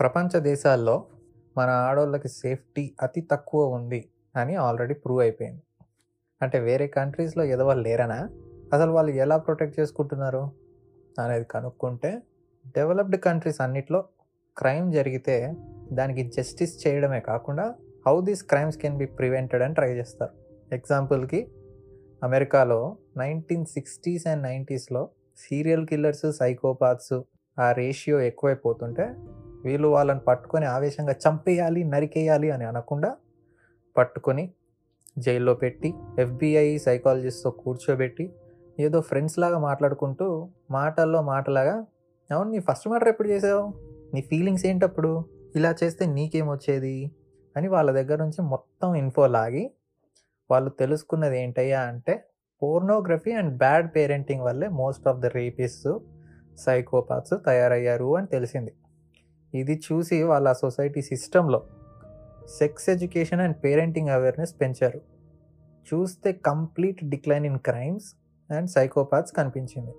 ప్రపంచ దేశాల్లో మన ఆడోళ్ళకి సేఫ్టీ అతి తక్కువ ఉంది అని ఆల్రెడీ ప్రూవ్ అయిపోయింది. అంటే వేరే కంట్రీస్లో ఎదవాళ్ళు లేరనా? అసలు వాళ్ళు ఎలా ప్రొటెక్ట్ చేసుకుంటున్నారు? అనేది కనుక్కుంటే డెవలప్డ్ కంట్రీస్ అన్నిట్లో క్రైమ్ జరిగితే దానికి జస్టిస్ చేయడమే కాకుండా how these crimes can be prevented అని ట్రై చేస్తారు. ఎగ్జాంపుల్కి అమెరికాలో నైన్టీన్ సిక్స్టీస్ అండ్ నైంటీస్లో సీరియల్ కిల్లర్స్ సైకోపాత్స్ ఆ రేషియో ఎక్కువైపోతుంటే వీళ్ళు వాళ్ళని పట్టుకొని ఆవేశంగా చంపేయాలి నరికేయాలి అని అనకుండా పట్టుకొని జైల్లో పెట్టి ఎఫ్బిఐ సైకాలజిస్ట్తో కూర్చోబెట్టి ఏదో ఫ్రెండ్స్ లాగా మాట్లాడుకుంటూ మాటల్లో మాటలాగా అవును నీ ఫస్ట్ మ్యాటర్ ఎప్పుడు చేసావు? నీ ఫీలింగ్స్ ఏంటప్పుడు? ఇలా చేస్తే నీకేమొచ్చేది అని వాళ్ళ దగ్గర నుంచి మొత్తం ఇన్ఫో లాగి వాళ్ళు తెలుసుకున్నది ఏంటయ్యా అంటే పోర్నోగ్రఫీ అండ్ బ్యాడ్ పేరెంటింగ్ వల్లే most of the rapist psychopaths తయారయ్యారు అని తెలిసింది. ఇది చూసి వాళ్ళ సొసైటీ సిస్టంలో sex education and parenting awareness పెంచారు. చూస్తే complete decline in crimes and psychopaths కనిపించింది.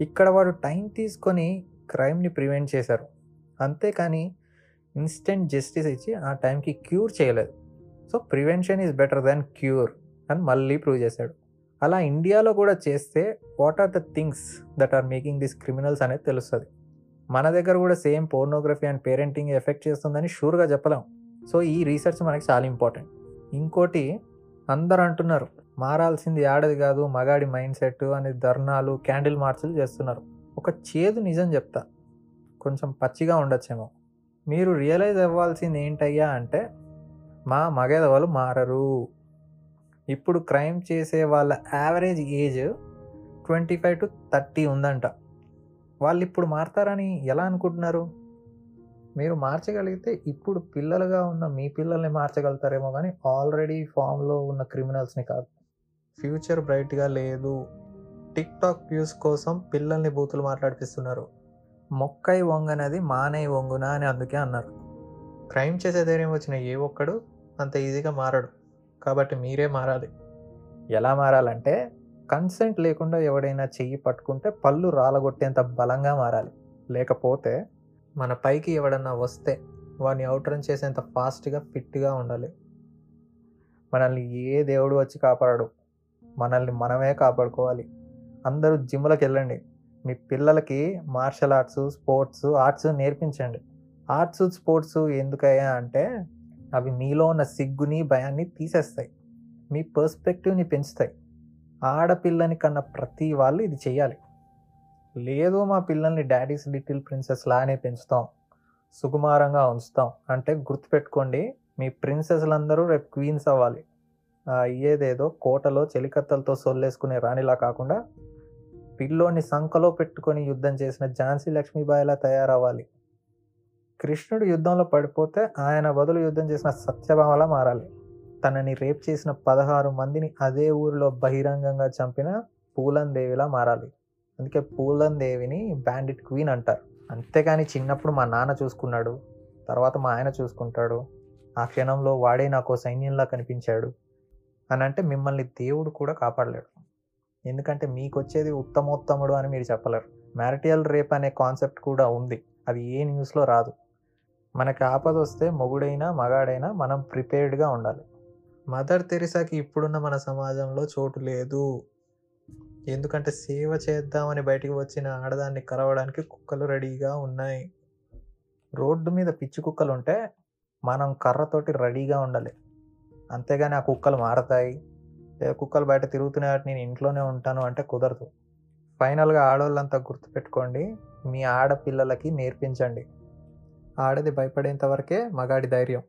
ఇక్కడ వాడు టైం తీసుకొని క్రైమ్ని ప్రివెంట్ చేశారు. అంతేకాని ఇన్స్టెంట్ జస్టిస్ ఇచ్చి ఆ టైంకి క్యూర్ చేయలేదు. So prevention is better than cure అని మళ్ళీ ప్రూవ్ చేశాడు. అలా ఇండియాలో కూడా చేస్తే what are the things that are making this criminals అనేది తెలుస్తుంది. మన దగ్గర కూడా same pornography and parenting effect చేస్తుందని షూర్గా చెప్పలేం. సో ఈ రీసెర్చ్ మనకి చాలా ఇంపార్టెంట్. ఇంకోటి అందరు అంటున్నారు మారాల్సింది ఆడది కాదు మగాడి మైండ్ సెట్ అని ధర్నాలు క్యాండిల్ మార్చులు చేస్తున్నారు. ఒక చేదు నిజం చెప్తా. కొంచెం పచ్చిగా ఉండొచ్చేమో. మీరు రియలైజ్ అవ్వాల్సింది ఏంటయ్యా అంటే మా మగదవాళ్ళు మారరు. ఇప్పుడు క్రైమ్ చేసే వాళ్ళ average age twenty five to thirty ఉందంట. వాళ్ళు ఇప్పుడు మారతారని ఎలా అనుకుంటున్నారు? మీరు మార్చగలిగితే ఇప్పుడు పిల్లలుగా ఉన్న మీ పిల్లల్ని మార్చగలుగుతారేమో కానీ ఆల్రెడీ ఫామ్లో ఉన్న క్రిమినల్స్ని కాదు. ఫ్యూచర్ బ్రైట్గా లేదు. టిక్ టాక్ వ్యూస్ కోసం పిల్లల్ని బూతులు మాట్లాడిపిస్తున్నారు. మొక్కై వంగనది మానై వంగునా అని అందుకే అన్నారు. క్రైమ్ చేసే ధైర్యం వచ్చిన ఏ ఒక్కడు అంత ఈజీగా మారడు. కాబట్టి మీరే మారాలి. ఎలా మారాలంటే కన్సెంట్ లేకుండా ఎవడైనా చెయ్యి పట్టుకుంటే పళ్ళు రాలగొట్టేంత బలంగా మారాలి. లేకపోతే మన పైకి ఎవడన్నా వస్తే వాడిని అవుట్రన్ చేసేంత ఫాస్ట్గా ఫిట్గా ఉండాలి. మనల్ని ఏ దేవుడు వచ్చి కాపాడడు? మనల్ని మనమే కాపాడుకోవాలి. అందరూ జిమ్లకు వెళ్ళండి. మీ పిల్లలకి మార్షల్ ఆర్ట్స్ స్పోర్ట్స్ ఆర్ట్స్ నేర్పించండి. ఆర్ట్స్ స్పోర్ట్స్ ఎందుకయ్యా అంటే అవి మీలో ఉన్న సిగ్గుని భయాన్ని తీసేస్తాయి. మీ పర్స్పెక్టివ్ని పెంచుతాయి. ఆడపిల్లని కన్న ప్రతి వాళ్ళు ఇది చేయాలి లేదు మా పిల్లల్ని డాడీస్ లిటిల్ ప్రిన్సెస్ లానే పెంచుతాం సుకుమారంగా ఉంచుతాం. అంటే గుర్తుపెట్టుకోండి మీ ప్రిన్సెస్లందరూ రేపు క్వీన్స్ అవ్వాలి. అయ్యేదేదో కోటలో చెలికత్తలతో సొల్లేసుకునే రాణిలా కాకుండా పిల్లోని సంకలో పెట్టుకొని యుద్ధం చేసిన ఝాన్సీ లక్ష్మీబాయిలా తయారవ్వాలి. కృష్ణుడు యుద్ధంలో పడిపోతే ఆయన బదులు యుద్ధం చేసిన సత్యభామలా మారాలి. తనని రేప్ చేసిన పదహారు మందిని అదే ఊరిలో బహిరంగంగా చంపిన పూలన్ దేవిలా మారాలి. అందుకే పూలన్ దేవిని బ్యాండిట్ క్వీన్ అంటారు. అంతేకాని చిన్నప్పుడు మా నాన్న చూసుకున్నాడు తర్వాత మా ఆయన చూసుకుంటాడు ఆ క్షణంలో వాడే నాకు సైన్యంలా కనిపించాడు అని అంటే మిమ్మల్ని దేవుడు కూడా కాపాడలేడు. ఎందుకంటే మీకు వచ్చేది ఉత్తమోత్తముడు అని మీరు చెప్పలేరు. మ్యారిటియల్ రేప్ అనే కాన్సెప్ట్ కూడా ఉంది. అది ఏ న్యూస్లో రాదు. మనకి ఆపద వస్తే మొగుడైనా మగాడైనా మనం ప్రిపేర్డ్గా ఉండాలి. మదర్ తెరిసాకి ఇప్పుడున్న మన సమాజంలో చోటు లేదు. ఎందుకంటే సేవ చేద్దామని బయటికి వచ్చిన ఆడదాన్ని కలవడానికి కుక్కలు రెడీగా ఉన్నాయి. రోడ్డు మీద పిచ్చి కుక్కలు ఉంటే మనం కర్రతోటి రెడీగా ఉండాలి. అంతేగాని ఆ కుక్కలు మారతాయి. లేదా కుక్కలు బయట తిరుగుతున్నాయి నేను ఇంట్లోనే ఉంటాను అంటే కుదరదు. ఫైనల్గా ఆడవాళ్ళంతా గుర్తుపెట్టుకోండి మీ ఆడపిల్లలకి నేర్పించండి. ఆడది భయపడేంత వరకే మగాడి ధైర్యం.